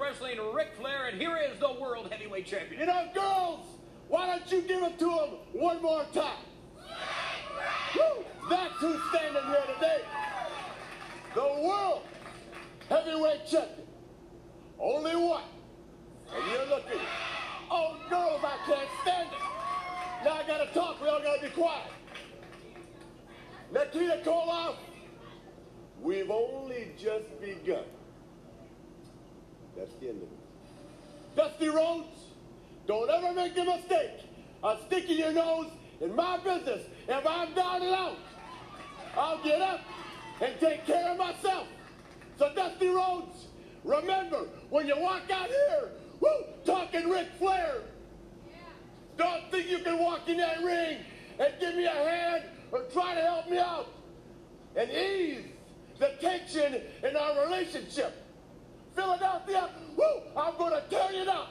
Wrestling, Ric Flair, and here is the World Heavyweight Champion. You know, girls, why don't you give it to him one more time? Woo! That's who's standing here today. The World Heavyweight Champion. Only one. And you're looking. Oh, girls, I can't stand it. Now I gotta talk. We all gotta be quiet. Nikita Koloff, we've only just begun. That's the end of it. Dusty Rhodes, don't ever make a mistake of sticking your nose in my business. If I'm down and out, I'll get up and take care of myself. So Dusty Rhodes, remember, when you walk out here, woo, talking Ric Flair, don't think you can walk in that ring and give me a hand or try to help me out and ease the tension in our relationship. Philadelphia, woo, I'm going to tear you down.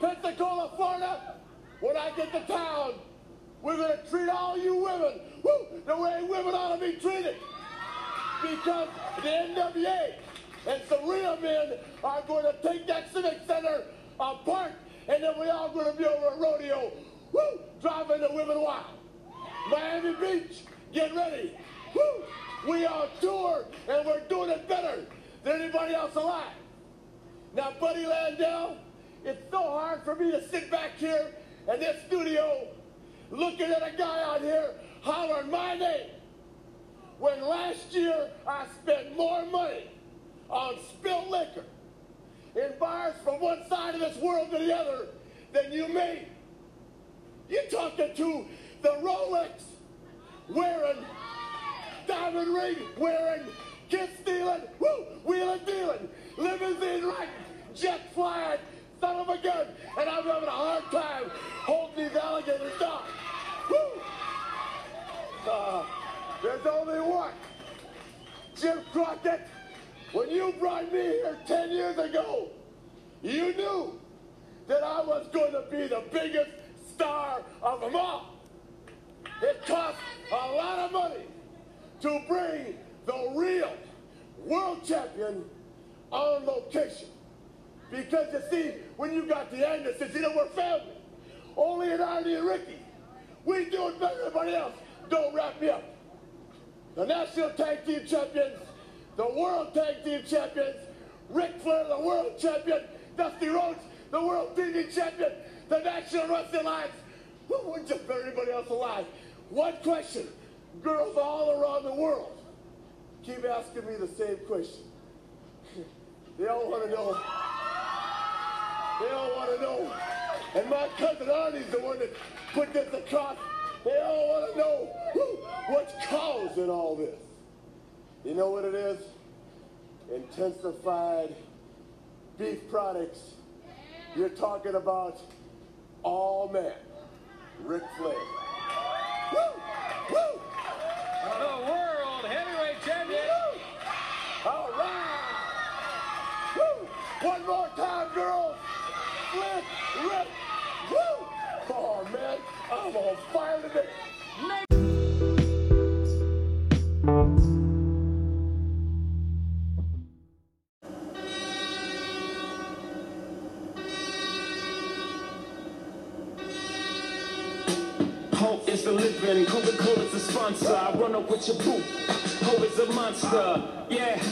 Pensacola, Florida, when I get to town, we're going to treat all you women woo, the way women ought to be treated. Because the NWA and some real men are going to take that Civic Center apart, and then we're all going to be over a rodeo, woo, driving the women wild. Miami Beach, get ready. Woo, we are tour, and we're doing it better than anybody else alive. Now, Buddy Landel, it's so hard for me to sit back here in this studio looking at a guy out here hollering my name when last year I spent more money on spilled liquor in bars from one side of this world to the other than you made. You're talking to the Rolex wearing, diamond ring wearing, kiss stealing, woo, wheeling dealing, limousine riding, jet flying, son of a gun, and I'm having a hard time holding these alligators down. Woo! Uh, there's only one. Jim Crockett, when you brought me here 10 years ago, you knew that I was going to be the biggest star of them all. It cost a lot of money to bring the real world champion on location. Because you see, when you got the Andersons, you know, we're family. Only an Arnie and Ricky. We do it better than everybody else. Don't wrap me up. The National Tag Team Champions, the World Tag Team Champions, Ric Flair, the World Champion, Dusty Rhodes, the World TV Champion, the National Wrestling Alliance. Who would just anybody else alive? One question. Girls all around the world keep asking me the same question. They all want to know. They all want to know. And my cousin Arnie's the one that put this across. They all want to know what's causing all this. You know what it is? Intensified beef products. You're talking about all men. Ric Flair. Woo! Woo! The World Champion. All right! Woo! One more time, girls! Flip, rip, woo! Oh, man, I'm on fire today. Hope is the living, Coca-Cola's the sponsor. I run up with your boo. Hope a monster. Yeah,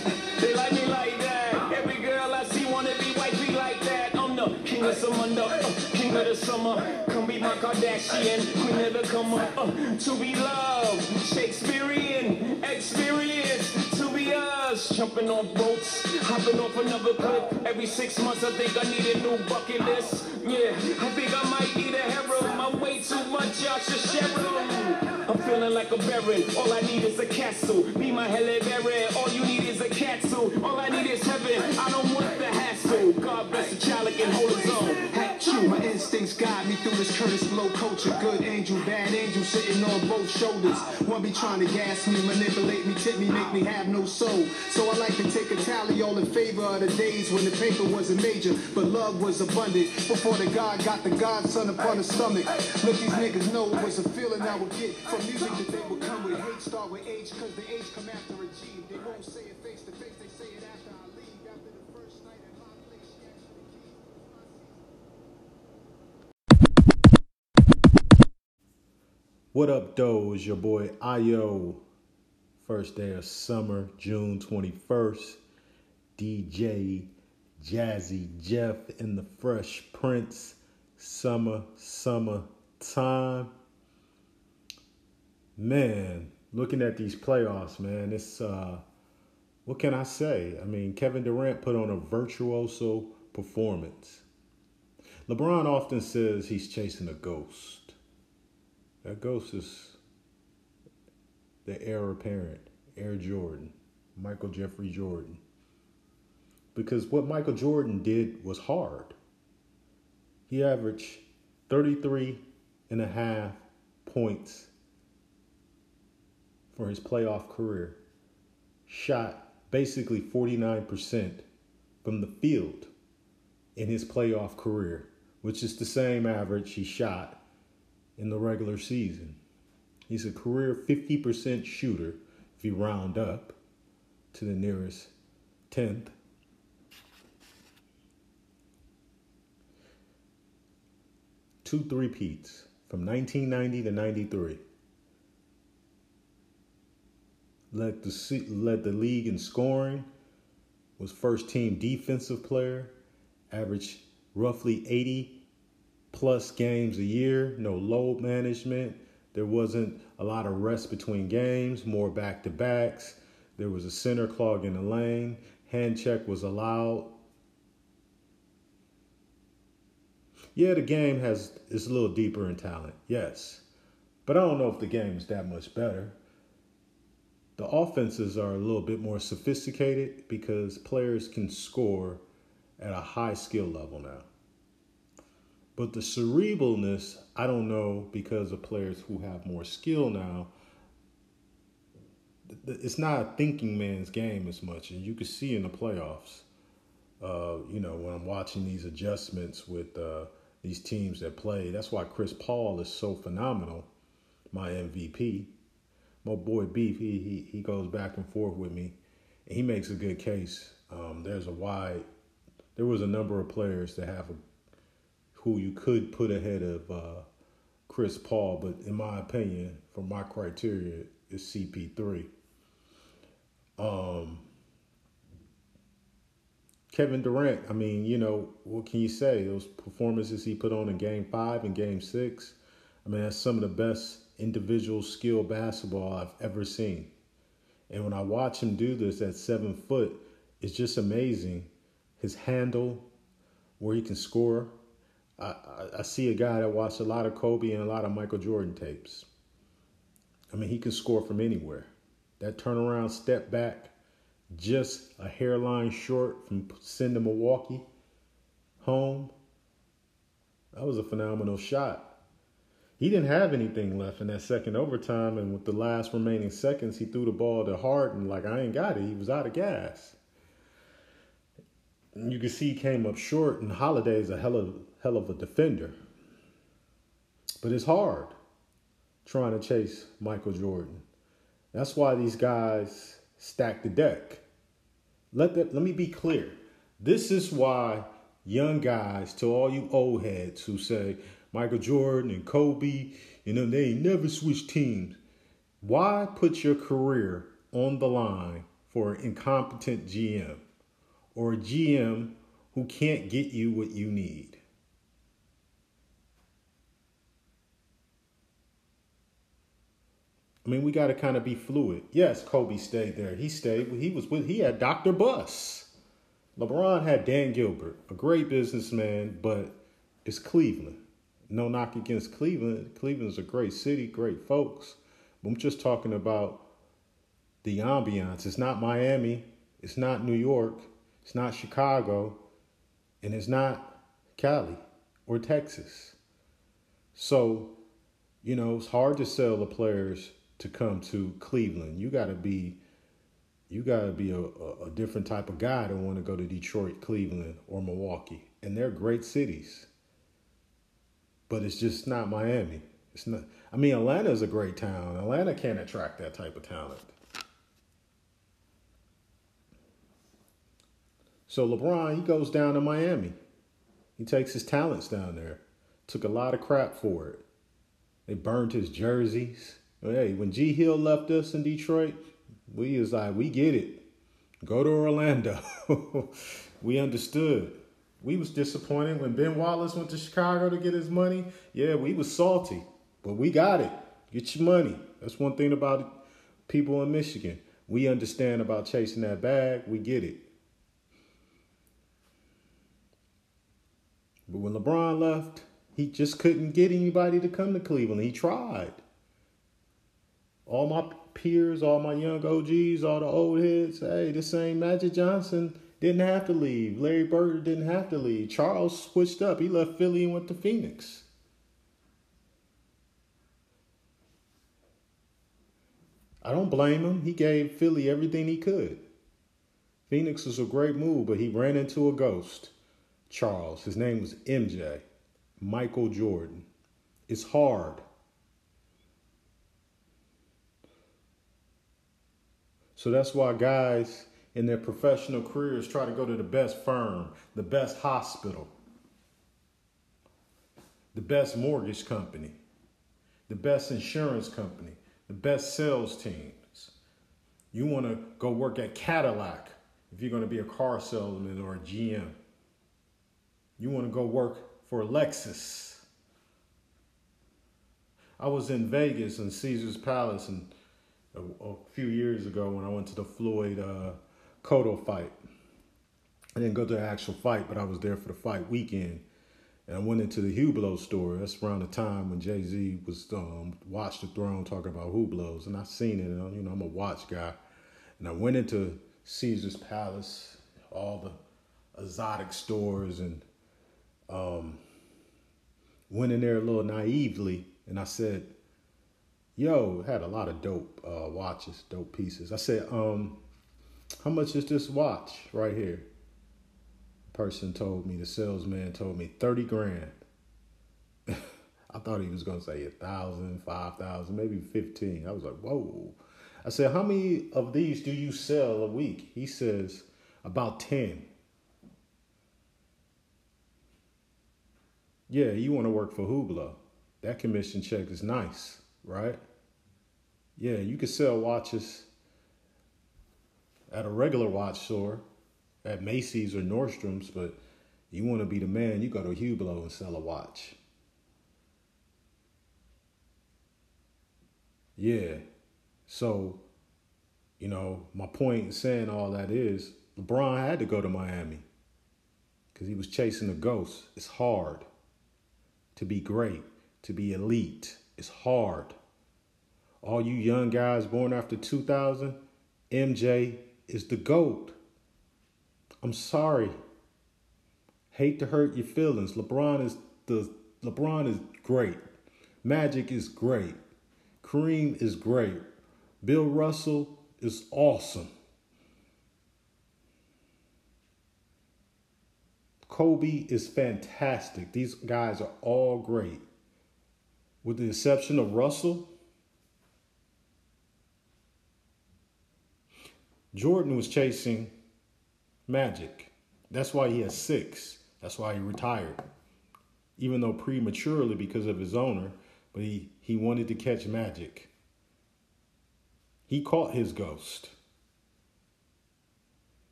they like me like that. Every girl I see wanna be wifey like that. I'm the king of summer, uh, king of the summer. Come be my Kardashian, queen of the come up. Uh, to be loved, Shakespearean experience. To be us, jumping off boats, hopping off another clip. Every six months I think I need a new bucket list. Yeah, I think I might need a harem. I'm way too much, y'all should share. I'm feeling like a baron. All I need is a castle. Be my Halle Berry. All you need is a castle. All I need is heaven. I don't want the God bless the child can hold his own. True, my instincts guide me through this Curtis Blow culture. Good angel, bad angel, sitting on both shoulders. One be trying to gas me, manipulate me, tip me, make me have no soul. So I like to take a tally all in favor of the days when the paper wasn't major, but love was abundant. Before the God got the godson upon the stomach. Let these niggas know it was a feeling I would get from music that they would come with. Hate start with age, cause the age come after a G. They won't say it face to face, What up? Is your boy Ayo. First day of summer, June 21st. DJ Jazzy Jeff and the Fresh Prince. Summer, summer time. Man, looking at these playoffs, man, it's uh what can I say? I mean, Kevin Durant put on a virtuoso performance. LeBron often says he's chasing a ghost. That ghost is the heir apparent, Air Jordan, Michael Jeffrey Jordan. Because what Michael Jordan did was hard. He averaged 33 and a half points for his playoff career. Shot basically 49% from the field in his playoff career, which is the same average he shot in the regular season. He's a career 50% shooter if you round up to the nearest tenth. Two three-peats from 1990 to 93. Led the, led the league in scoring, was first team defensive player, averaged roughly 80 plus games a year, no load management. There wasn't a lot of rest between games, more back to backs. There was a center clog in the lane. Hand check was allowed. Yeah, the game has is a little deeper in talent, yes. But I don't know if the game is that much better. The offenses are a little bit more sophisticated because players can score at a high skill level now. But the cerebralness, I don't know because of players who have more skill now. It's not a thinking man's game as much, and you can see in the playoffs. Uh, you know, when I'm watching these adjustments with uh, these teams that play, that's why Chris Paul is so phenomenal, my MVP. My boy Beef, he he he goes back and forth with me, and he makes a good case. Um, there's a wide, there was a number of players that have a who you could put ahead of uh, Chris Paul, but in my opinion, from my criteria, is CP3. Um, Kevin Durant, I mean, you know, what can you say? Those performances he put on in game five and game six, I mean, that's some of the best individual skill basketball I've ever seen. And when I watch him do this at seven foot, it's just amazing. His handle, where he can score, I, I, see a guy that watched a lot of Kobe and a lot of Michael Jordan tapes. I mean, he can score from anywhere. That turnaround step back, just a hairline short from sending Milwaukee home. That was a phenomenal shot. He didn't have anything left in that second overtime, and with the last remaining seconds, he threw the ball to Harden like I ain't got it. He was out of gas. You can see he came up short, and Holiday's a hell of hell of a defender. But it's hard trying to chase Michael Jordan. That's why these guys stack the deck. Let that let me be clear. This is why young guys, to all you old heads who say Michael Jordan and Kobe, you know, they never switched teams. Why put your career on the line for an incompetent GM or a GM who can't get you what you need? I mean, we got to kind of be fluid. Yes, Kobe stayed there. He stayed. He was with. He had Dr. Buss. LeBron had Dan Gilbert, a great businessman, but it's Cleveland. No knock against Cleveland. Cleveland's a great city, great folks. But I'm just talking about the ambiance. It's not Miami. It's not New York. It's not Chicago. And it's not Cali or Texas. So, you know, it's hard to sell the players to come to Cleveland. You got to be you got to be a, a, different type of guy to want to go to Detroit, Cleveland, or Milwaukee. And they're great cities. But it's just not Miami. It's not I mean Atlanta is a great town. Atlanta can't attract that type of talent. So LeBron, he goes down to Miami. He takes his talents down there. Took a lot of crap for it. They burned his jerseys. Oh, hey, when G Hill left us in Detroit, we was like, we get it. Go to Orlando. we understood. We was disappointed when Ben Wallace went to Chicago to get his money. Yeah, we was salty, but we got it. Get your money. That's one thing about people in Michigan. We understand about chasing that bag. We get it. But when LeBron left, he just couldn't get anybody to come to Cleveland. He tried. All my peers, all my young OGs, all the old heads, hey, this same Magic Johnson didn't have to leave. Larry Bird didn't have to leave. Charles switched up. He left Philly and went to Phoenix. I don't blame him. He gave Philly everything he could. Phoenix was a great move, but he ran into a ghost. Charles. His name was MJ. Michael Jordan. It's hard. So that's why guys in their professional careers try to go to the best firm, the best hospital, the best mortgage company, the best insurance company, the best sales teams. You want to go work at Cadillac if you're going to be a car salesman or a GM. You want to go work for Lexus. I was in Vegas in Caesar's Palace and a, a, few years ago when I went to the Floyd uh, Cotto fight. I didn't go to the actual fight, but I was there for the fight weekend. And I went into the Hublot store. That's around the time when Jay Z was um, Watch the Throne talking about Hublots, and I seen it. And you know, I'm a watch guy, and I went into Caesar's Palace, all the exotic stores, and um, went in there a little naively, and I said, "Yo, had a lot of dope uh, watches, dope pieces." I said, um, "How much is this watch right here?" person told me, the salesman told me 30 grand. I thought he was to say a thousand, five thousand, maybe 15. I was like, whoa. I said, how many of these do you sell a week? He says, about 10. Yeah, you want to work for Hublot. That commission check is nice, right? Yeah, you could sell watches at a regular watch store at Macy's or Nordstrom's, but you want to be the man, you go to Hublot and sell a watch. Yeah. So, you know, my point in saying all that is LeBron had to go to Miami because he was chasing a ghost. It's hard to be great, to be elite. It's hard. All you young guys born after 2000, MJ is the GOAT. I'm sorry. Hate to hurt your feelings. LeBron is the LeBron is great. Magic is great. Kareem is great. Bill Russell is awesome. Kobe is fantastic. These guys are all great. With the exception of Russell, Jordan was chasing Magic. That's why he has six. That's why he retired. Even though prematurely because of his owner, but he, he wanted to catch Magic. He caught his ghost.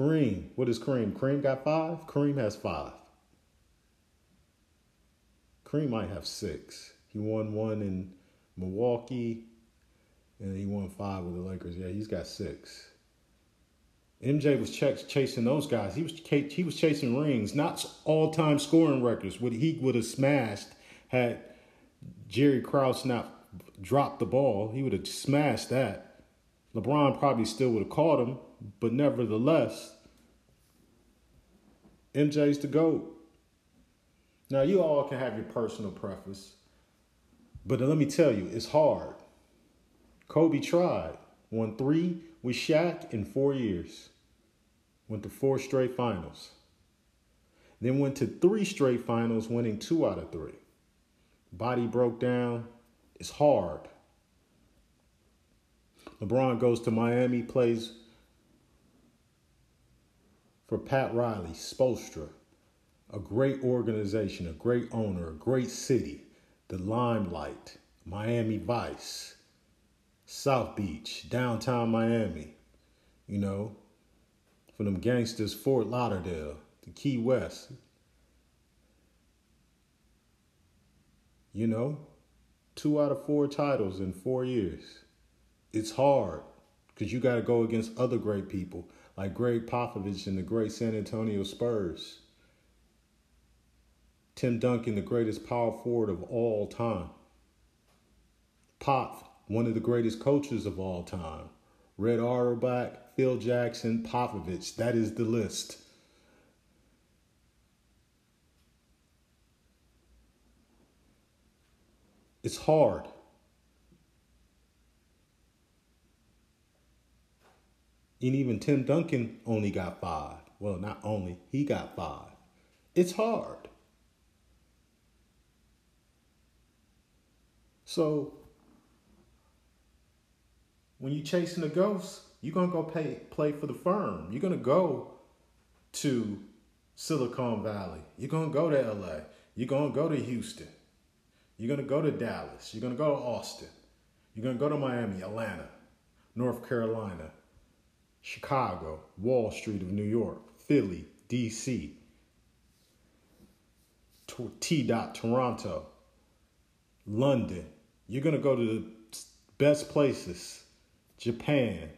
Kareem, what is Kareem? Kareem got five? Kareem has five. Kareem might have six. He won one in Milwaukee, and he won five with the Lakers. Yeah, he's got six. MJ was ch- chasing those guys. He was he was chasing rings, not all time scoring records. What he would have smashed had Jerry Krause not dropped the ball. He would have smashed that. LeBron probably still would have caught him, but nevertheless, MJ's the GOAT. Now, you all can have your personal preference. But let me tell you, it's hard. Kobe tried. Won three with Shaq in four years. Went to four straight finals. Then went to three straight finals, winning two out of three. Body broke down. It's hard. LeBron goes to Miami, plays for Pat Riley, Spoelstra, a great organization, a great owner, a great city, the limelight, Miami Vice, South Beach, downtown Miami, you know, for them gangsters, Fort Lauderdale, the Key West. You know, two out of four titles in four years. It's hard because you got to go against other great people like Gregg Popovich and the great San Antonio Spurs. Tim Duncan, the greatest power forward of all time. Pop, one of the greatest coaches of all time. Red Auerbach, Phil Jackson, Popovich. That is the list. It's hard. And even Tim Duncan only got five. Well, not only, he got five. It's hard. So when you're chasing a ghost, you're gonna go pay, play for the firm. You're gonna go to Silicon Valley. You're gonna go to LA. You're gonna go to Houston. You're gonna go to Dallas. You're gonna go to Austin. You're gonna go to Miami, Atlanta, North Carolina, Chicago, Wall Street of New York, Philly, DC, T. Dot Toronto, London. You're gonna go to the best places, Japan,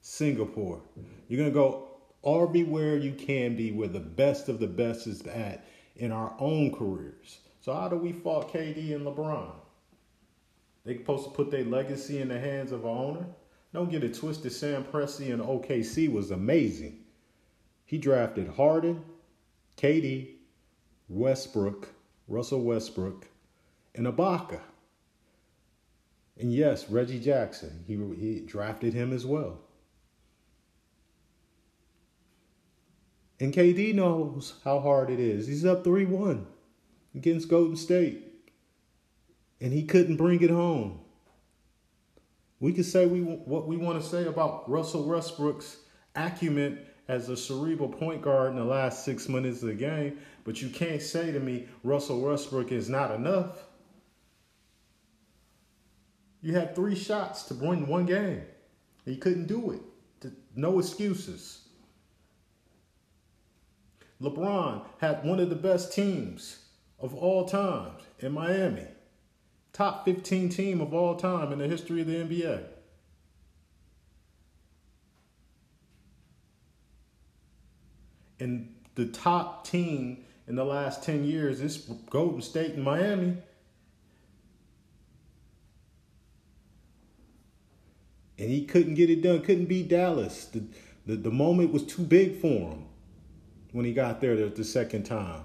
Singapore. You're gonna go everywhere you can be where the best of the best is at in our own careers. So how do we fault KD and LeBron? They supposed to put their legacy in the hands of an owner? Don't get it twisted. Sam Presti in OKC was amazing. He drafted Harden, KD, Westbrook, Russell Westbrook, and Ibaka. And yes, Reggie Jackson, he, he drafted him as well. And KD knows how hard it is. He's up 3 1 against Golden State. And he couldn't bring it home. We can say we what we want to say about Russell Westbrook's acumen as a cerebral point guard in the last six minutes of the game, but you can't say to me Russell Westbrook is not enough. You had three shots to win one game. He couldn't do it. No excuses. LeBron had one of the best teams of all time in Miami top 15 team of all time in the history of the NBA. And the top team in the last 10 years is Golden State and Miami. And he couldn't get it done, couldn't beat Dallas. The, the, the moment was too big for him when he got there the, the second time.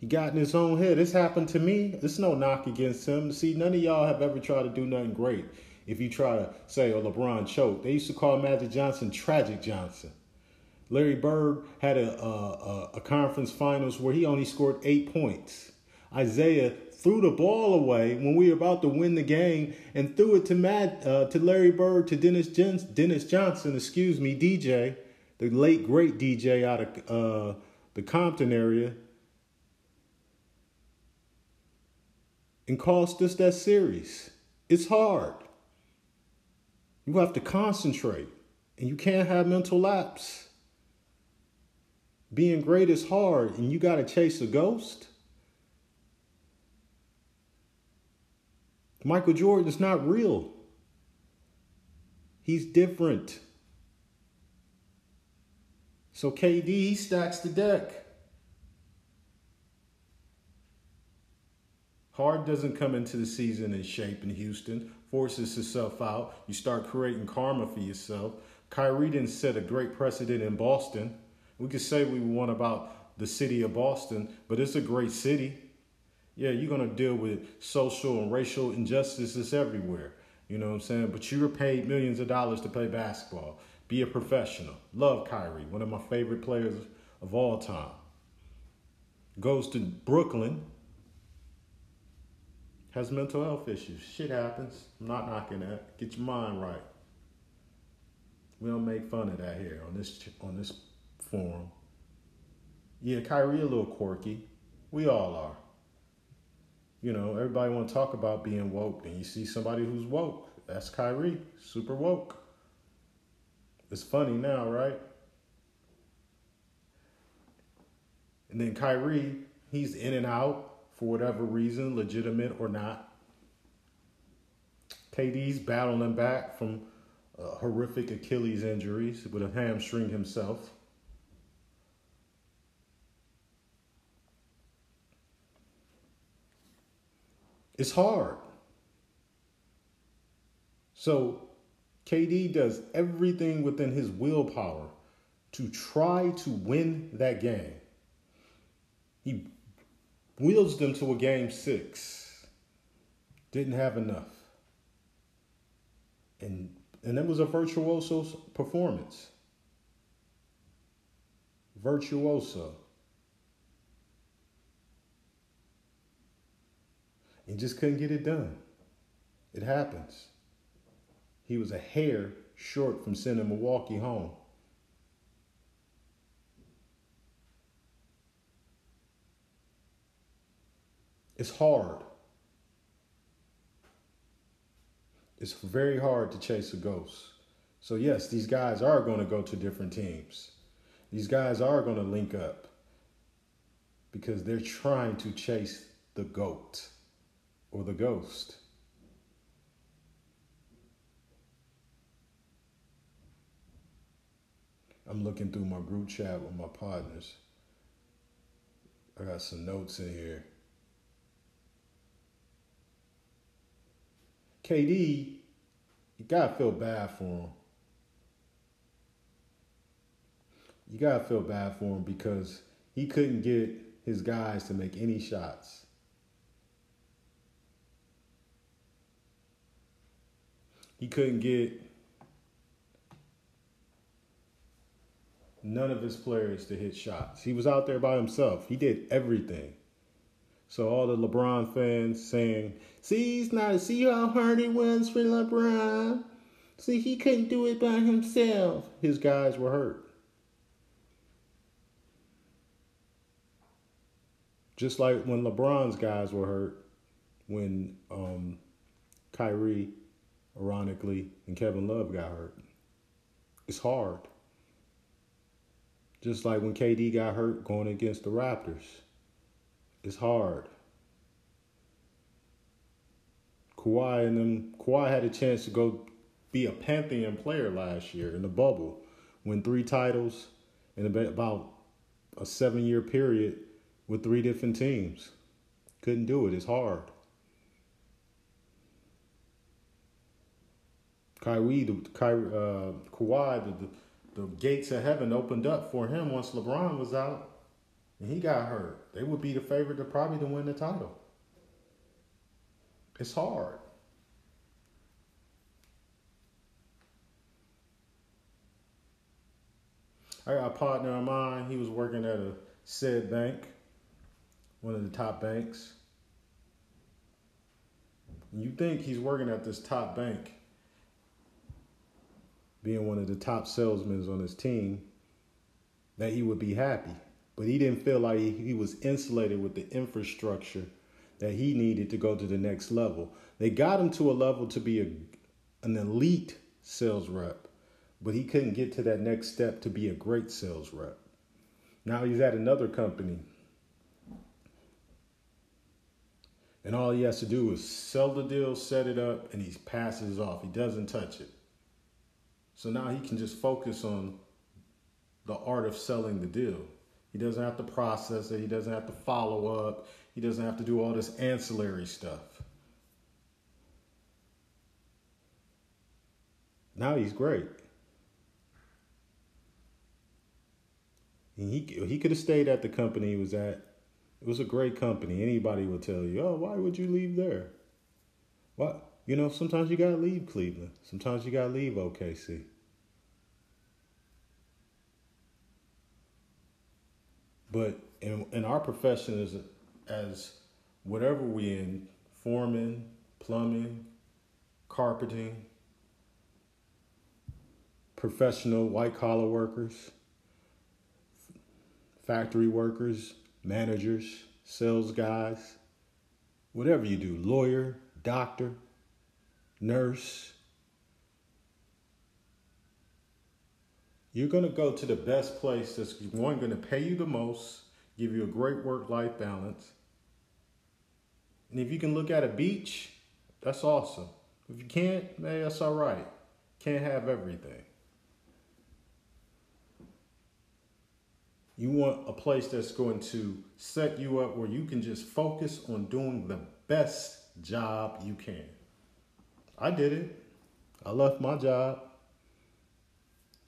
He got in his own head. This happened to me. There's no knock against him. See, none of y'all have ever tried to do nothing great. If you try to say, oh, LeBron choked. They used to call Magic Johnson Tragic Johnson. Larry Bird had a, a, a conference finals where he only scored eight points. Isiah threw the ball away when we were about to win the game and threw it to Matt, uh, to Larry Bird, to Dennis, Dennis Johnson, excuse me, DJ, the late great DJ out of uh, the Compton area. And cost us that series. It's hard. You have to concentrate, and you can't have mental lapse. Being great is hard, and you got to chase a ghost. Michael Jordan is not real. He's different. So KD, he stacks the deck. Hard doesn't come into the season in shape in Houston, forces himself out. You start creating karma for yourself. Kyrie didn't set a great precedent in Boston. We could say we want about the city of Boston, but it's a great city. Yeah, you're going to deal with social and racial injustices everywhere. You know what I'm saying? But you were paid millions of dollars to play basketball. Be a professional. Love Kyrie, one of my favorite players of all time. Goes to Brooklyn, has mental health issues. Shit happens. I'm not knocking that. Get your mind right. We don't make fun of that here on this on this forum. Yeah, Kyrie a little quirky. We all are. You know, everybody want to talk about being woke, and you see somebody who's woke. That's Kyrie, super woke. It's funny now, right? And then Kyrie, he's in and out for whatever reason, legitimate or not. KD's battling back from horrific Achilles injuries with a hamstring himself. It's hard. So KD does everything within his willpower to try to win that game. He wheels them to a game six. Didn't have enough. And and that was a virtuoso performance. Virtuoso. And just couldn't get it done. It happens. He was a hair short from sending Milwaukee home. It's hard. It's very hard to chase a ghost. So, yes, these guys are going to go to different teams. These guys are going to link up because they're trying to chase the goat or the ghost. I'm looking through my group chat with my partners. I got some notes in here. KD, you gotta feel bad for him. You gotta feel bad for him because he couldn't get his guys to make any shots. He couldn't get none of his players to hit shots. He was out there by himself. He did everything. So all the LeBron fans saying, "See, he's not. See how hard it was for LeBron. See, he couldn't do it by himself. His guys were hurt." Just like when LeBron's guys were hurt, when um, Kyrie, ironically, and Kevin Love got hurt. It's hard. Just like when KD got hurt going against the Raptors. It's hard. Kawhi and them Kawhi had a chance to go be a Pantheon player last year in the bubble, win three titles in about a seven year period with three different teams. Couldn't do it. It's hard. Kyrie, the Kyrie, uh, Kawhi, the, the, the gates of heaven opened up for him once LeBron was out and he got hurt, they would be the favorite to probably to win the title. It's hard. I got a partner of mine. He was working at a said bank, one of the top banks. You think he's working at this top bank, being one of the top salesmen on his team, that he would be happy but he didn't feel like he was insulated with the infrastructure that he needed to go to the next level. They got him to a level to be a, an elite sales rep, but he couldn't get to that next step to be a great sales rep. Now he's at another company. And all he has to do is sell the deal, set it up, and he passes off. He doesn't touch it. So now he can just focus on the art of selling the deal. He doesn't have to process it. He doesn't have to follow up. He doesn't have to do all this ancillary stuff. Now he's great. And he he could have stayed at the company he was at. It was a great company. Anybody would tell you, "Oh, why would you leave there?" What? You know, sometimes you got to leave Cleveland. Sometimes you got to leave OKC. But in, in our profession as, as whatever we in, foreman, plumbing, carpeting, professional white collar workers, factory workers, managers, sales guys, whatever you do, lawyer, doctor, nurse. You're going to go to the best place that's one going to pay you the most, give you a great work-life balance. And if you can look at a beach, that's awesome. If you can't, man, that's all right. Can't have everything. You want a place that's going to set you up where you can just focus on doing the best job you can. I did it. I left my job,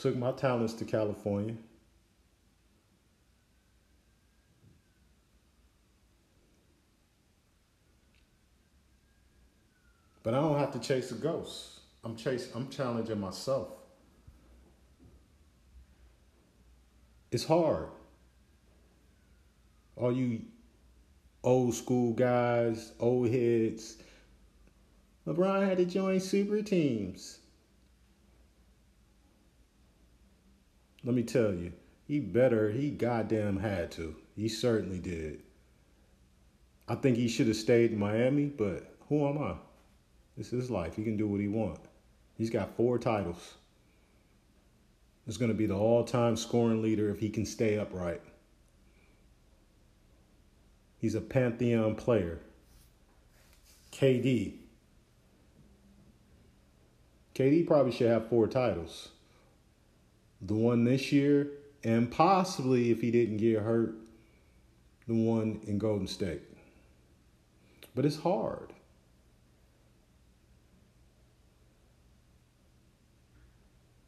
took my talents to California. But I don't have to chase a ghost. I'm chasing I'm challenging myself. It's hard. All you old school guys, old heads. LeBron had to join super teams. Let me tell you, he better, he goddamn had to. He certainly did. I think he should have stayed in Miami, but who am I? This is his life. He can do what he want. He's got four titles. He's going to be the all-time scoring leader if he can stay upright. He's a pantheon player. KD. KD probably should have four titles. The one this year, and possibly if he didn't get hurt, the one in Golden State. But it's hard.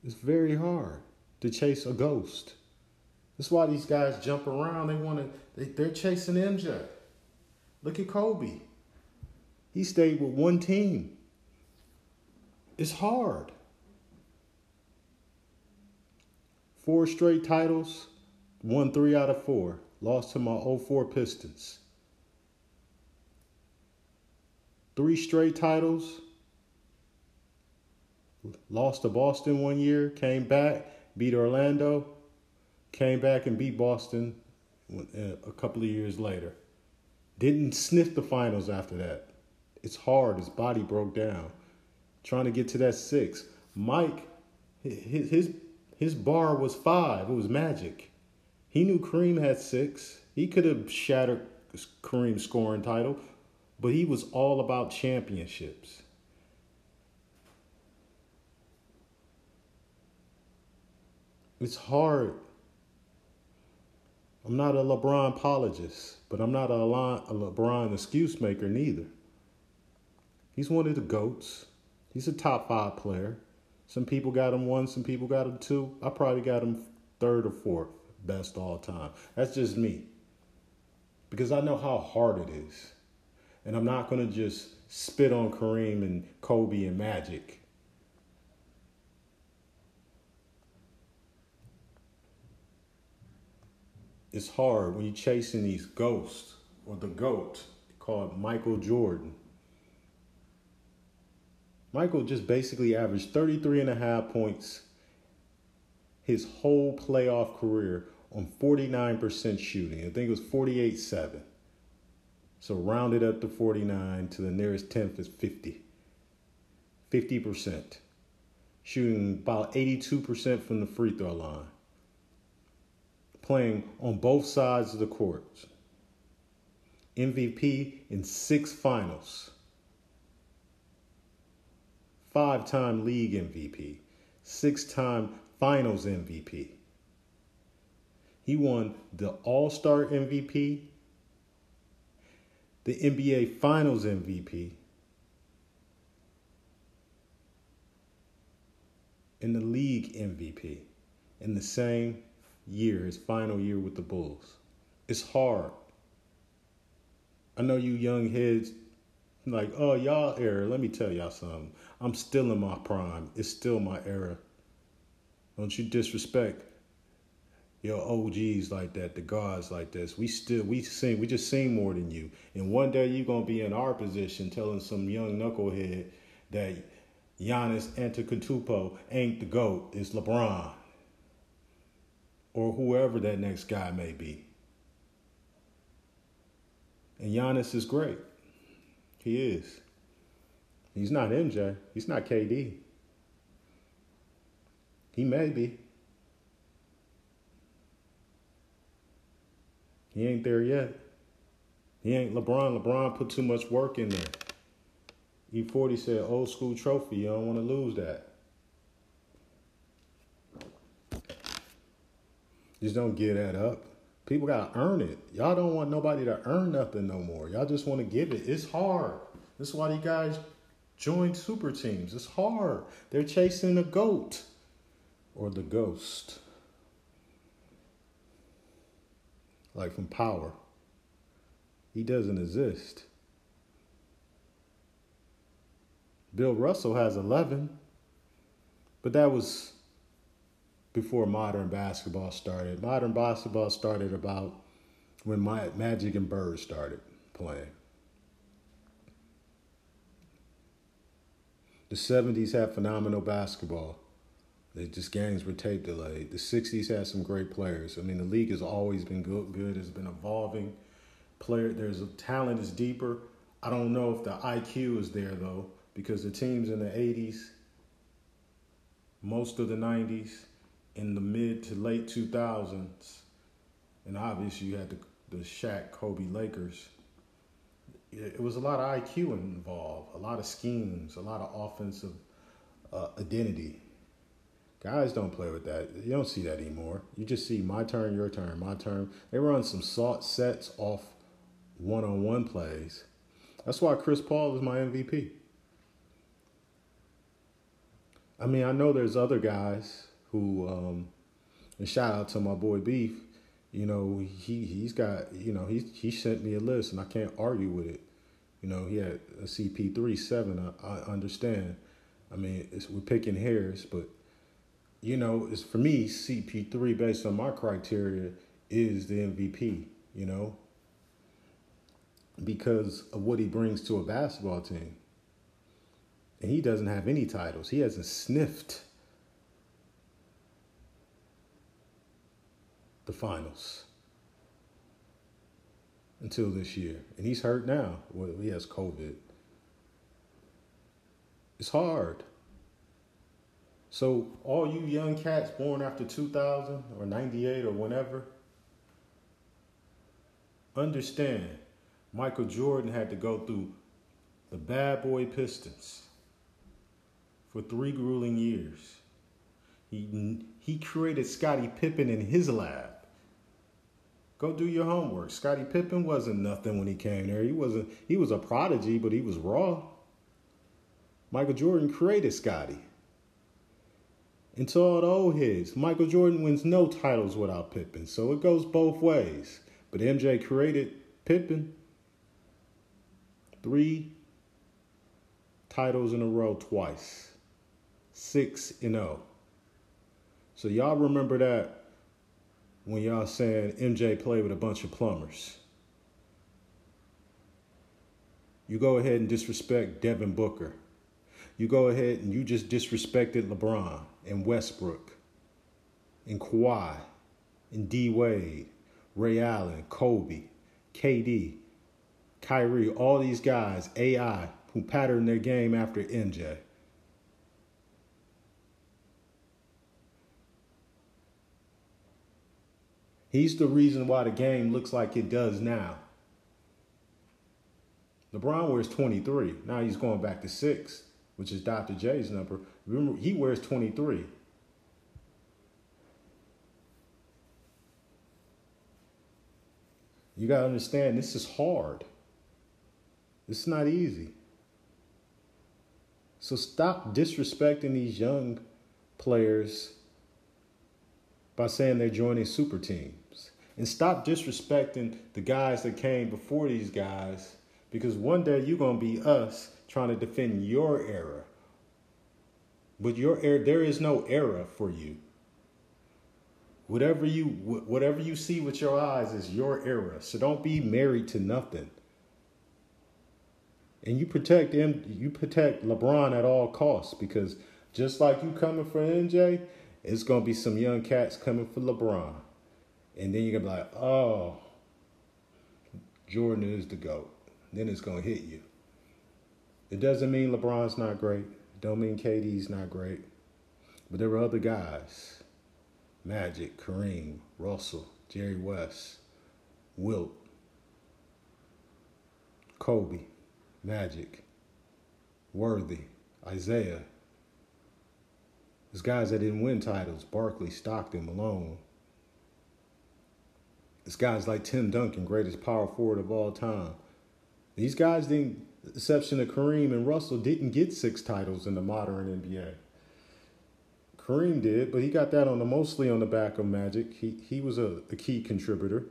It's very hard to chase a ghost. That's why these guys jump around. They want to. They, they're chasing MJ. Look at Kobe. He stayed with one team. It's hard. Four straight titles, won three out of four. Lost to my 04 Pistons. Three straight titles, Lost to Boston one year, came back, beat Orlando, came back and beat Boston uh, a couple of years later. Didn't sniff the finals after that. It's hard. His body broke down. Trying to get to that six. Mike, his his, his bar was five. It was magic. He knew Kareem had six. He could have shattered Kareem's scoring title, but he was all about championships. It's hard. I'm not a LeBron apologist, but I'm not a, LeBron excuse maker neither. He's one of the GOATs. He's a top five player. Some people got him one, some people got him two. I probably got him third or fourth best all time. That's just me. Because I know how hard it is. And I'm not going to just spit on Kareem and Kobe and Magic it's hard when you're chasing these ghosts or the goat called Michael Jordan. Michael just basically averaged 33 and a half points his whole playoff career on 49% shooting. I think it was 48 7. So rounded up to 49 to the nearest 10th is 50. 50%. Shooting about 82% from the free throw line playing on both sides of the court. MVP in six finals. Five time league MVP. Six time finals MVP. He won the All Star MVP, the NBA Finals MVP, and the league MVP in the same year, his final year with the Bulls. It's hard. I know you young heads like, oh, y'all era. Let me tell y'all something. I'm still in my prime. It's still my era. Don't you disrespect your OGs like that, the gods like this. We still we sing, we just sing more than you. And one day you're gonna be in our position telling some young knucklehead that Giannis Antetokounmpo ain't the GOAT, it's LeBron. Or whoever that next guy may be. And Giannis is great. He is. He's not MJ. He's not KD. He may be. He ain't there yet. He ain't LeBron. LeBron put too much work in there. E40 said, old school trophy. You don't want to lose that. Just don't give that up. People got to earn it. Y'all don't want nobody to earn nothing no more. Y'all just want to give it. It's hard. This is why these guys join super teams. It's hard. They're chasing the GOAT or the ghost. Like from Power. He doesn't exist. Bill Russell has 11, but that was before modern basketball started. Modern basketball started about when my Magic and Bird started playing. The 70s had phenomenal basketball. They just games were tape delayed. The 60s had some great players. I mean, the league has always been good, good. It's been evolving. Player, there's talent is deeper. I don't know if the IQ is there though, because the teams in the 80s, most of the 90s, in the mid to late 2000s, and obviously you had the the Shaq Kobe Lakers. It was a lot of IQ involved, a lot of schemes, a lot of offensive uh, identity. Guys don't play with that. You don't see that anymore. You just see my turn, your turn, my turn. They run some salt sets off one on one plays. That's why Chris Paul is my MVP. I mean, I know there's other guys who, um, and shout out to my boy Beef. You know, he he's got you know he he sent me a list and I can't argue with it. You know, he had a CP3 seven. I, I understand. I mean, we're picking hairs, but you know, it's for me CP3 based on my criteria is the MVP. You know, because of what he brings to a basketball team. And he doesn't have any titles. He hasn't sniffed the finals until this year. And he's hurt now. Well, he has COVID. It's hard. So, all you young cats born after 2000 or 98 or whenever, understand Michael Jordan had to go through the bad boy Pistons for three grueling years. He, he created Scottie Pippen in his lab. Go do your homework. Scottie Pippen wasn't nothing when he came there. He wasn't he was a prodigy, but he was raw. Michael Jordan created Scottie. And to all the old heads, Michael Jordan wins no titles without Pippen. So it goes both ways. But MJ created Pippen. Three titles in a row twice. Six and oh. So y'all remember that when y'all saying MJ played with a bunch of plumbers. You go ahead and disrespect Devin Booker. You go ahead and you just disrespected LeBron and Westbrook and Kawhi and D Wade, Ray Allen, Kobe, KD, Kyrie, all these guys, AI, who patterned their game after MJ. He's the reason why the game looks like it does now. LeBron wears 23. Now he's going back to six, which is Dr. J's number. Remember, he wears 23. You got to understand, this is hard. It's not easy. So stop disrespecting these young players by saying they're joining super teams. And stop disrespecting the guys that came before these guys because one day you're going to be us trying to defend your era. But your era, there is no era for you. Whatever you whatever you see with your eyes is your era. So don't be married to nothing. and you protect him. You protect LeBron at all costs because just like you coming for MJ, it's gonna be some young cats coming for LeBron, and then you're gonna be like, oh, Jordan is the goat. Then it's gonna hit you. It doesn't mean LeBron's not great. Don't mean KD's not great. But there were other guys. Magic, Kareem, Russell, Jerry West, Wilt, Kobe, Magic, Worthy, Isiah. There's guys that didn't win titles. Barkley, Stockton, Malone. There's guys like Tim Duncan, greatest power forward of all time. These guys didn't, exception of Kareem and Russell, didn't get six titles in the modern NBA. Kareem did, but he got that on the mostly on the back of Magic. He he was a, a key contributor.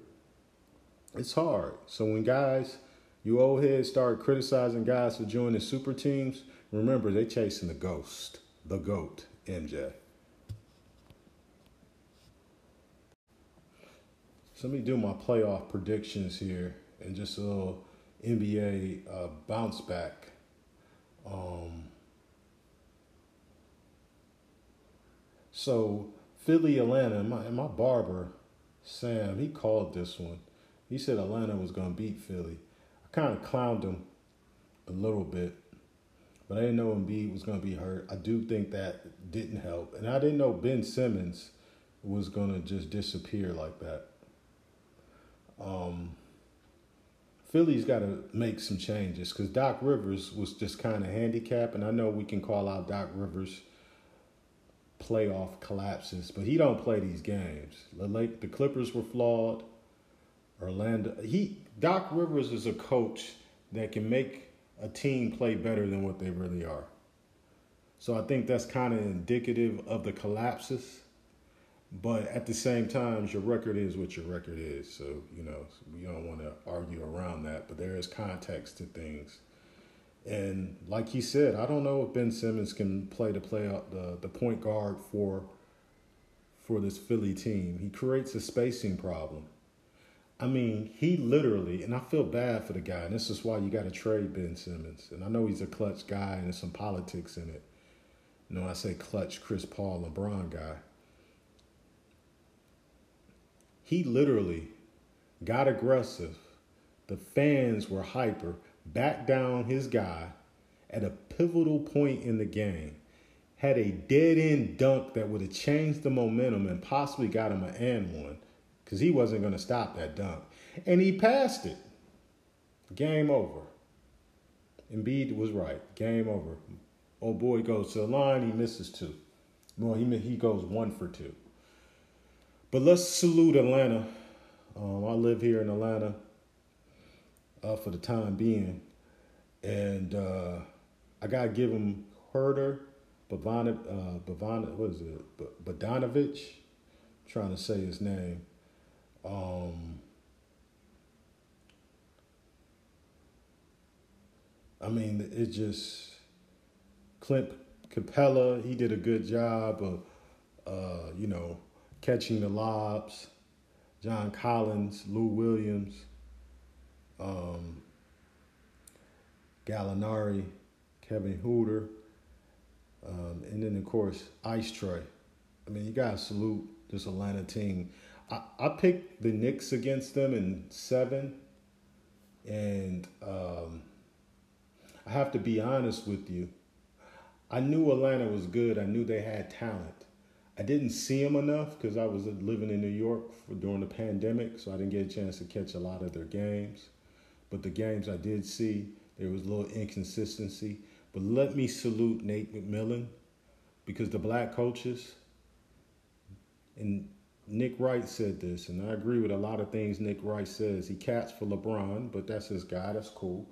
It's hard. So when guys, you old heads start criticizing guys for joining super teams, remember they chasing the ghost, the goat, MJ. So let me do my playoff predictions here and just a little NBA uh, bounce back. Um, so Philly, Atlanta, my, my barber, Sam, he called this one. He said Atlanta was going to beat Philly. I kind of clowned him a little bit, but I didn't know Embiid was going to be hurt. I do think that didn't help. And I didn't know Ben Simmons was going to just disappear like that. Um, Philly's got to make some changes because Doc Rivers was just kind of handicapped, and I know we can call out Doc Rivers playoff collapses, but he don't play these games. The like the Clippers were flawed. Orlando, he Doc Rivers is a coach that can make a team play better than what they really are. So I think that's kind of indicative of the collapses. But at the same time, your record is what your record is. So, you know, we don't want to argue around that, but there is context to things. And like he said, I don't know if Ben Simmons can play the play out the, the point guard for for this Philly team. He creates a spacing problem. I mean, he literally, and I feel bad for the guy, and this is why you got to trade Ben Simmons. And I know he's a clutch guy and there's some politics in it. You know, I say clutch Chris Paul, LeBron guy he literally got aggressive. The fans were hyper, backed down his guy at a pivotal point in the game. Had a dead end dunk that would have changed the momentum and possibly got him an and one because he wasn't going to stop that dunk. And he passed it. Game over. Embiid was right. Game over. Oh boy goes to the line. He misses two. Well, he he goes one for two. But let's salute Atlanta. Um, I live here in Atlanta uh, for the time being. And uh, I got to give him Huerter, Bavana, uh, Bavana, what is it? Bogdanovich. trying to say his name. Um, I mean, it just Clint Capela, He did a good job of, uh, you know, catching the lobs, John Collins, Lou Williams, um, Gallinari, Kevin Huerter, um, and then of course Ice Trae. I mean, you gotta salute this Atlanta team. I, I picked the Knicks against them in seven, and um, I have to be honest with you. I knew Atlanta was good. I knew they had talent. I didn't see them enough because I was living in New York for, during the pandemic, so I didn't get a chance to catch a lot of their games. But the games I did see, there was a little inconsistency. But let me salute Nate McMillan because the black coaches, and Nick Wright said this, and I agree with a lot of things Nick Wright says. He cats for LeBron, but that's his guy. That's cool.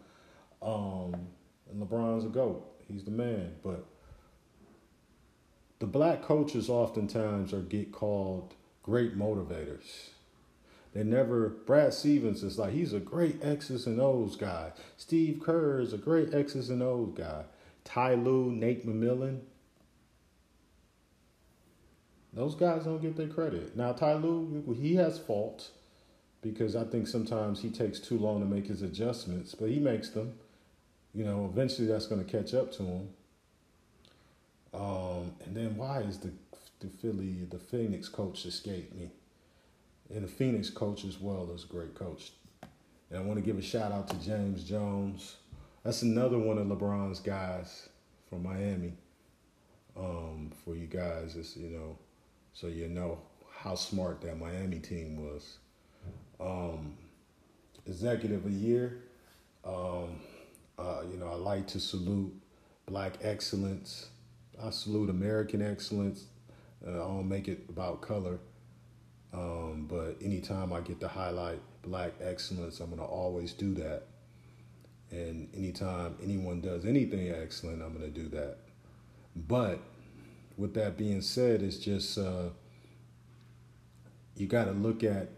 Um, and LeBron's a GOAT. He's the man. But the black coaches oftentimes are get called great motivators. They never, Brad Stevens is like, he's a great X's and O's guy. Steve Kerr is a great X's and O's guy. Ty Lue, Nate McMillan. Those guys don't get their credit. Now, Ty Lue, he has faults because I think sometimes he takes too long to make his adjustments, but he makes them. you know, eventually that's going to catch up to him. Um, and then why is the the Philly the Phoenix coach escaped me? And the Phoenix coach as well is a great coach. And I want to give a shout out to James Jones. That's another one of LeBron's guys from Miami. Um, for you guys, it's you know, so you know how smart that Miami team was. Um, executive of the year. Um, uh, you know, I like to salute black excellence. I salute American excellence. Uh, I don't make it about color. Um, but anytime I get to highlight black excellence, I'm going to always do that. And anytime anyone does anything excellent, I'm going to do that. But with that being said, it's just uh, you got to look at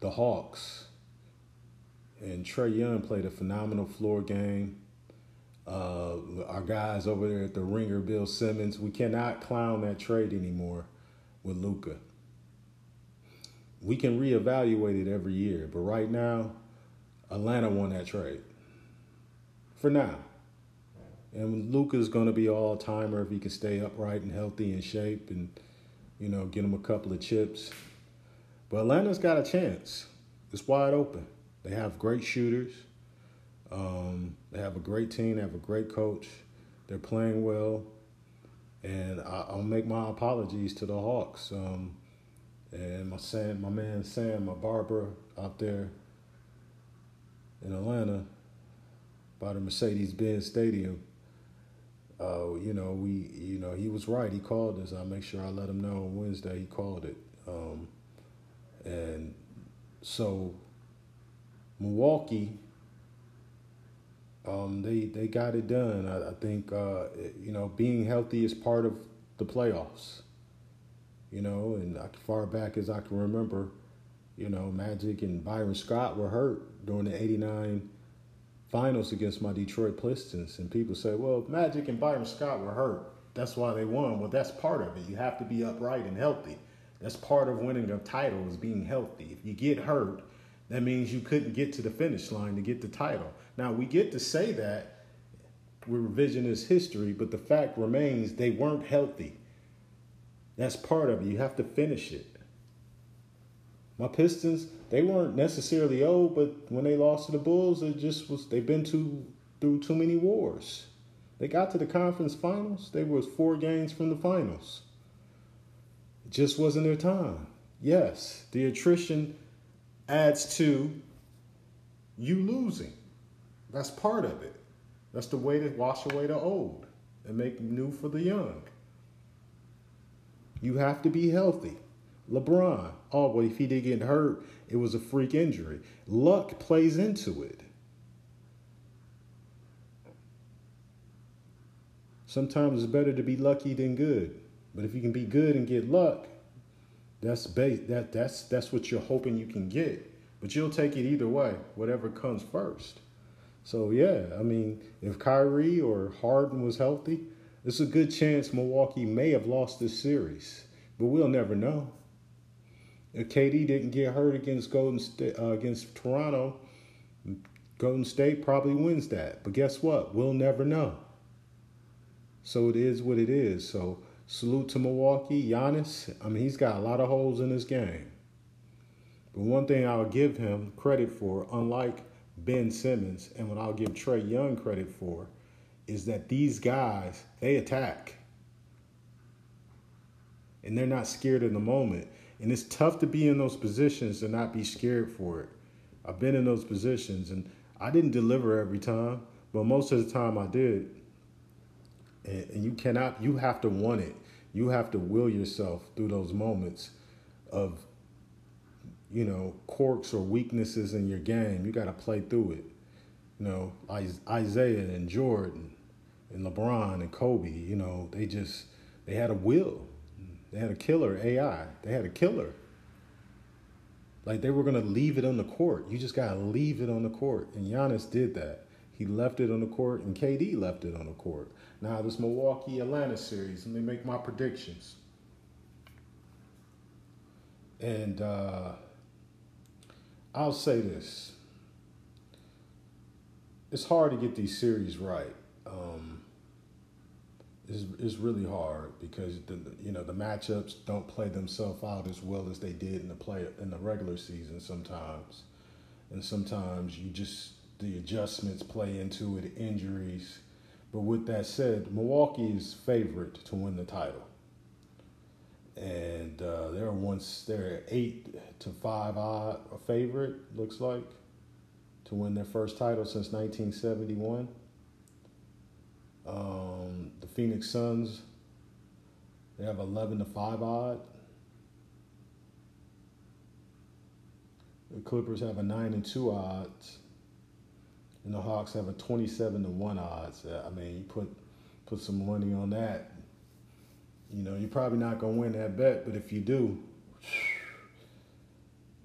the Hawks. And Trae Young played a phenomenal floor game. Uh, our guys over there at the Ringer, Bill Simmons, we cannot clown that trade anymore with Luka. We can reevaluate it every year, but right now, Atlanta won that trade. For now. And Luka's going to be all timer if he can stay upright and healthy and shape and, you know, get him a couple of chips. But Atlanta's got a chance. It's wide open. They have great shooters. Um, they have a great team. They have a great coach. They're playing well. And I, will make my apologies to the Hawks. Um, and my Sam, my man Sam, my barber out there in Atlanta by the Mercedes-Benz Stadium uh, you know, we, you know, he was right. He called us. I make sure I let him know on Wednesday. He called it, um, and so Milwaukee, um, they they got it done. I, I think uh, you know being healthy is part of the playoffs. You know, and far back as I can remember, you know, Magic and Byron Scott were hurt during the '89 finals against my Detroit Pistons, and people say, well, Magic and Byron Scott were hurt. That's why they won. Well, that's part of it. You have to be upright and healthy. That's part of winning a title is being healthy. If you get hurt, that means you couldn't get to the finish line to get the title. Now, we get to say that revisionist history, but the fact remains they weren't healthy. That's part of it. You have to finish it. My Pistons, they weren't necessarily old, but when they lost to the Bulls, it just was they've been too through too many wars. They got to the conference finals. They was four games from the finals. It just wasn't their time. Yes, the attrition adds to you losing. That's part of it. That's the way to wash away the old and make new for the young. You have to be healthy. LeBron, oh, well, if he did get hurt, it was a freak injury. Luck plays into it. Sometimes it's better to be lucky than good. But if you can be good and get luck, that's ba- that that's that's what you're hoping you can get. But you'll take it either way, whatever comes first. So yeah, I mean, if Kyrie or Harden was healthy, it's a good chance Milwaukee may have lost this series, but we'll never know. If KD didn't get hurt against Golden State uh, against Toronto, Golden State probably wins that. But guess what? We'll never know. So it is what it is. So salute to Milwaukee, Giannis. I mean, he's got a lot of holes in his game. But one thing I'll give him credit for, unlike Ben Simmons, and what I'll give Trae Young credit for, is that these guys, they attack. And they're not scared in the moment. And it's tough to be in those positions and not be scared for it. I've been in those positions and I didn't deliver every time, but most of the time I did. And, and you cannot, you have to want it. You have to will yourself through those moments of, you know, quirks or weaknesses in your game. You got to play through it. You know, Isiah and Jordan and LeBron and Kobe, you know, they just, they had a will they had a killer AI. They had a killer. Like they were gonna leave it on the court. You just gotta leave it on the court. And Giannis did that. He left it on the court, and KD left it on the court. Now this Milwaukee Atlanta series. Let me make my predictions. And uh, I'll say this. it's hard to get these series right. Um, it's, it's really hard because the you know the matchups don't play themselves out as well as they did in the play in the regular season sometimes, and sometimes you just the adjustments play into it, injuries. But with that said, Milwaukee is favorite to win the title, and uh, they're once they're eight to five odd a favorite looks like to win their first title since 1971. Um, the Phoenix Suns, they have 11 to 5 odd. The Clippers have a 9 and 2 odds. And the Hawks have a 27 to 1 odds. I mean, you put put some money on that. You know, you're probably not going to win that bet, but if you do,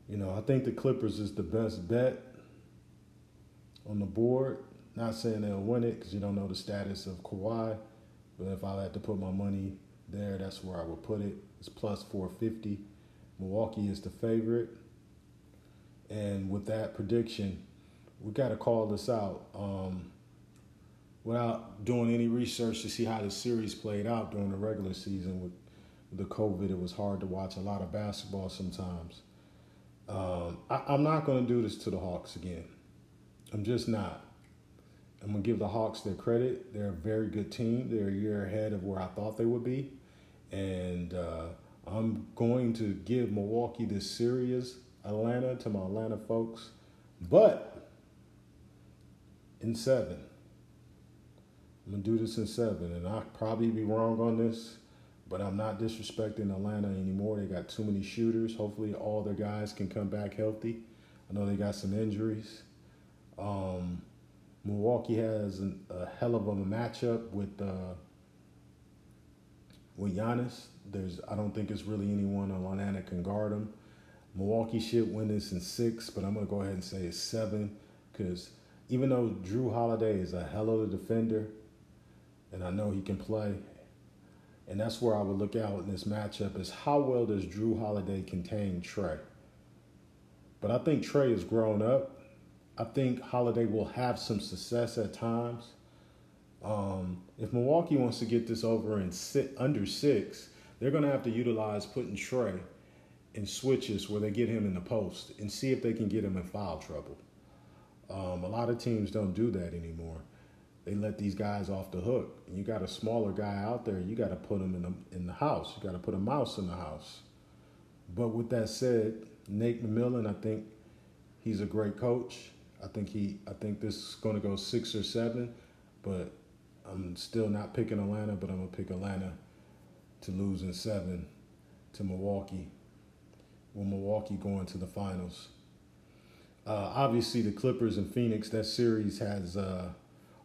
you know, I think the Clippers is the best bet on the board. Not saying they'll win it because you don't know the status of Kawhi, but if I had to put my money there, that's where I would put it. It's plus 450. Milwaukee is the favorite. And with that prediction, we got to call this out. Um, without doing any research to see how the series played out during the regular season with the COVID, it was hard to watch a lot of basketball sometimes. Um, I, I'm not going to do this to the Hawks again. I'm just not. I'm gonna give the Hawks their credit. They're a very good team. They're a year ahead of where I thought they would be, and uh, I'm going to give Milwaukee this series, Atlanta, to my Atlanta folks, but in seven. I'm gonna do this in seven, and I'll probably be wrong on this, but I'm not disrespecting Atlanta anymore. They got too many shooters. Hopefully, all their guys can come back healthy. I know they got some injuries. Um, Milwaukee has an, a hell of a matchup with uh, with Giannis. There's I don't think it's really anyone on Atlanta can guard him. Milwaukee should win this in six, but I'm gonna go ahead and say it's seven because even though Jrue Holiday is a hell of a defender, and I know he can play, and that's where I would look out in this matchup is how well does Jrue Holiday contain Trae? But I think Trae has grown up I think Holiday will have some success at times. Um, if Milwaukee wants to get this over in sit under six, they're going to have to utilize putting Trae in switches where they get him in the post and see if they can get him in foul trouble. Um, a lot of teams don't do that anymore. They let these guys off the hook. And you got a smaller guy out there, you got to put him in the, in the house. You got to put a mouse in the house. But with that said, Nate McMillan, I think he's a great coach. I think he. I think this is going to go six or seven, but I'm still not picking Atlanta. But I'm gonna pick Atlanta to lose in seven to Milwaukee. Will Milwaukee going to the finals? Uh, obviously, the Clippers and Phoenix. That series has uh,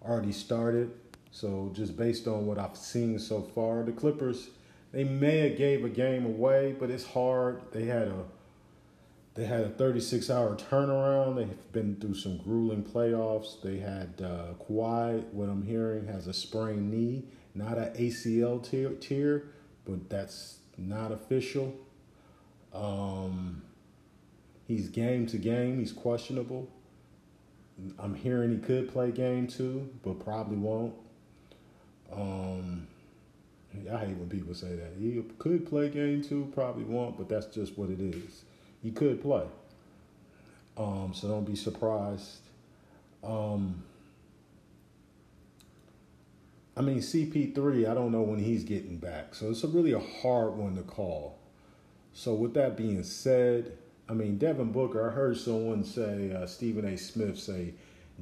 already started. So just based on what I've seen so far, the Clippers they may have gave a game away, but it's hard. They had a they had a 36 hour turnaround. They've been through some grueling playoffs. They had uh, Kawhi, what I'm hearing, has a sprained knee, not an ACL tier but that's not official. Um, he's game to game. He's questionable. I'm hearing he could play game two, but probably won't. Um, I hate when people say that. He could play game two, probably won't, but that's just what it is he could play. Um, so don't be surprised. Um, I mean, CP3, I don't know when he's getting back. So it's a really a hard one to call. So with that being said, I mean, Devin Booker, I heard someone say, uh, Stephen A. Smith say,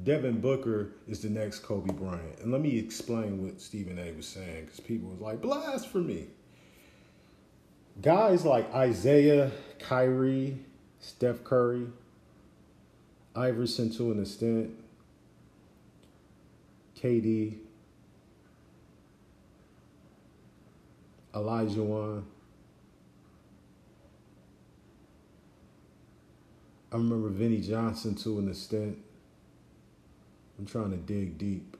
Devin Booker is the next Kobe Bryant. And let me explain what Stephen A. was saying because people was like, blasphemy guys like Isiah, Kyrie, Steph Curry, Iverson to an extent, KD, Olajuwon. I remember Vinnie Johnson to an extent. I'm trying to dig deep.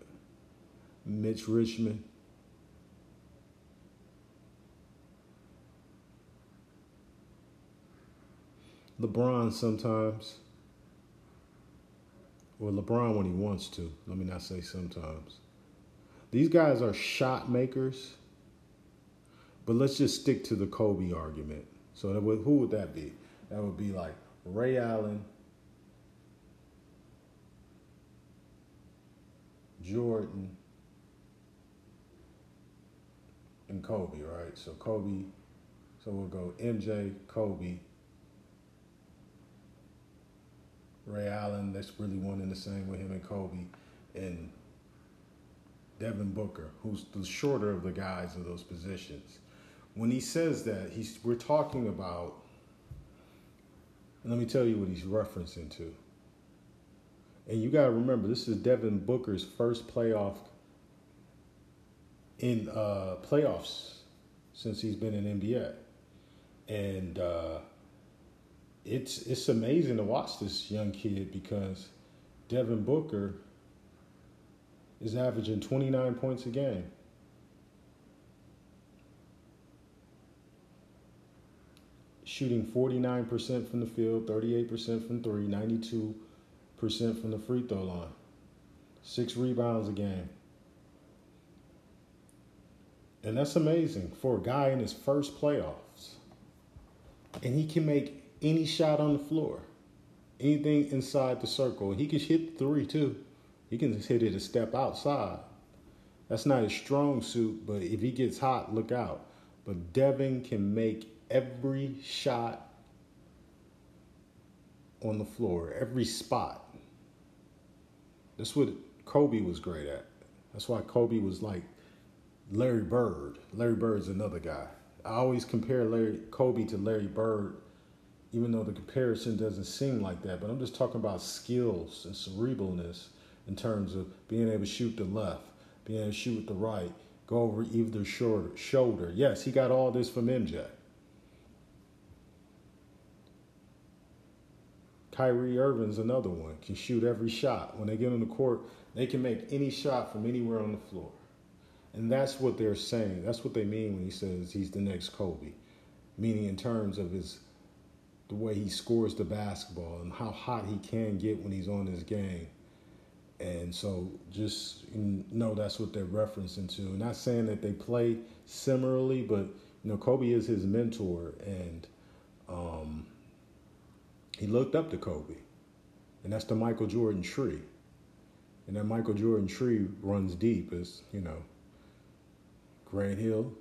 Mitch Richmond. LeBron sometimes. Or LeBron when he wants to. Let me not say sometimes. These guys are shot makers. But let's just stick to the Kobe argument. So who would that be? That would be like Ray Allen, Jordan, and Kobe, right? So Kobe, so we'll go MJ, Kobe, Ray Allen, that's really one in the same with him and Kobe, and Devin Booker, who's the shorter of the guys of those positions. When he says that, he's we're talking about. Let me tell you what he's referencing to. And you got to remember, this is Devin Booker's first playoff in uh, playoffs since he's been in NBA, and uh, it's it's amazing to watch this young kid because Devin Booker is averaging 29 points a game. Shooting 49% from the field, 38% from three, 92% from the free throw line. Six rebounds a game. And that's amazing for a guy in his first playoffs. And he can make any shot on the floor, anything inside the circle. He can hit three too. He can hit it a step outside. That's not his strong suit, but if he gets hot, look out. But Devin can make every shot on the floor, every spot. That's what Kobe was great at. That's why Kobe was like Larry Bird. Larry Bird's another guy. I always compare Larry Kobe to Larry Bird even though the comparison doesn't seem like that. But I'm just talking about skills and cerebralness in terms of being able to shoot the left, being able to shoot with the right, go over either shoulder. Yes, he got all this from MJ. Kyrie Irving's another one, can shoot every shot. When they get on the court, they can make any shot from anywhere on the floor. And that's what they're saying. That's what they mean when he says he's the next Kobe. Meaning in terms of his the way he scores the basketball and how hot he can get when he's on his game. And so just know that's what they're referencing to. Not saying that they play similarly, but you know, Kobe is his mentor and um, he looked up to Kobe. And that's the Michael Jordan tree. And that Michael Jordan tree runs deep as, you know, Grant Hill,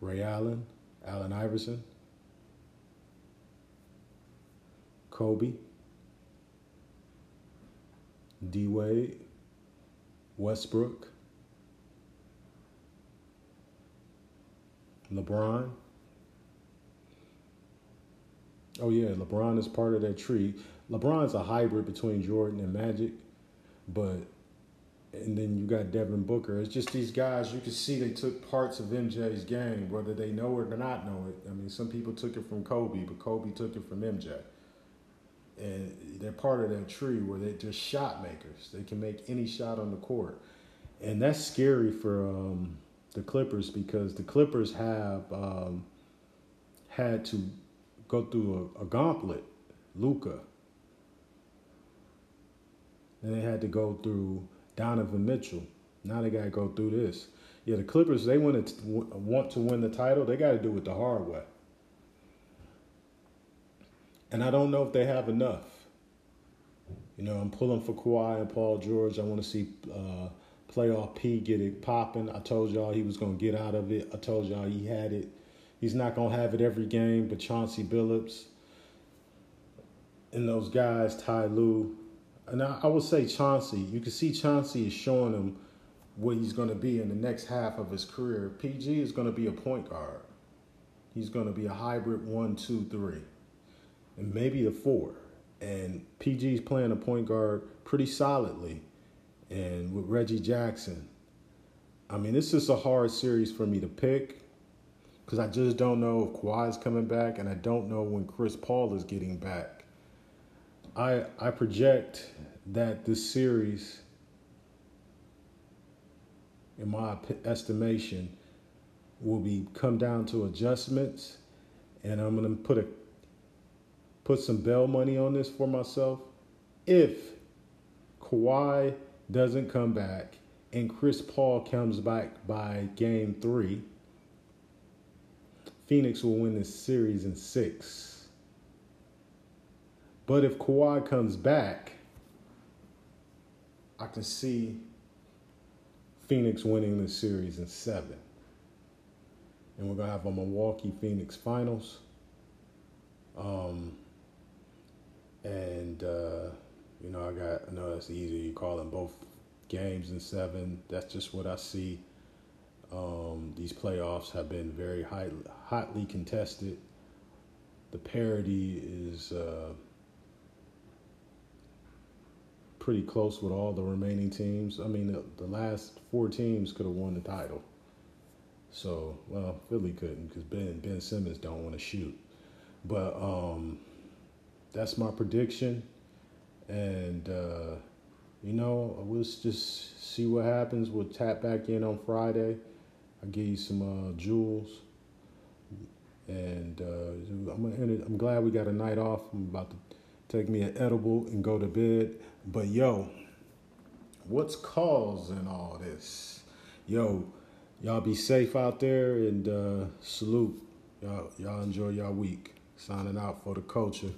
Ray Allen, Allen Iverson, Kobe, D Wade, Westbrook, LeBron. Oh yeah, LeBron is part of that tree. LeBron's a hybrid between Jordan and Magic, but and then you got Devin Booker. It's just these guys. You can see they took parts of MJ's game, whether they know it or not know it. I mean, some people took it from Kobe, but Kobe took it from MJ. And they're part of that tree where they're just shot makers. They can make any shot on the court, and that's scary for um, the Clippers because the Clippers have um, had to go through a, a gauntlet, Luka. And they had to go through Donovan Mitchell. Now they got to go through this. Yeah, the Clippers, they want to want to win the title. They got to do it the hard way. And I don't know if they have enough. You know, I'm pulling for Kawhi and Paul George. I want to see uh, playoff P get it popping. I told y'all he was going to get out of it. I told y'all he had it. He's not going to have it every game, but Chauncey Billups and those guys, Ty Lue, and I, I would say Chauncey. You can see Chauncey is showing him what he's going to be in the next half of his career. PG is going to be a point guard. He's going to be a hybrid one, two, three, and maybe a four. And PG's playing a point guard pretty solidly, and with Reggie Jackson. I mean, this is a hard series for me to pick because I just don't know if Kawhi's coming back, and I don't know when Chris Paul is getting back. I I project that this series, in my estimation, will be come down to adjustments, and I'm gonna put a put some bell money on this for myself. If Kawhi doesn't come back and Chris Paul comes back by game three, Phoenix will win this series in six. But if Kawhi comes back, I can see Phoenix winning this series in seven. And we're going to have a Milwaukee Phoenix finals. Um, and, uh, you know, I got, I know that's easy. You call them both games in seven. That's just what I see. Um, these playoffs have been very high, hotly contested. The parity is uh, pretty close with all the remaining teams. I mean, the, the last four teams could have won the title. So, well, Philly couldn't because Ben Ben Simmons don't want to shoot. But um, that's my prediction, and uh, you know we'll just see what happens. We'll tap back in on Friday. I'll give you some uh, jewels, and uh, I'm. I'm glad we got a night off. I'm about to take me an edible and go to bed. But yo, what's causing all this? Yo, y'all be safe out there and uh, salute. Y'all, y'all enjoy y'all week. Signing out for the culture.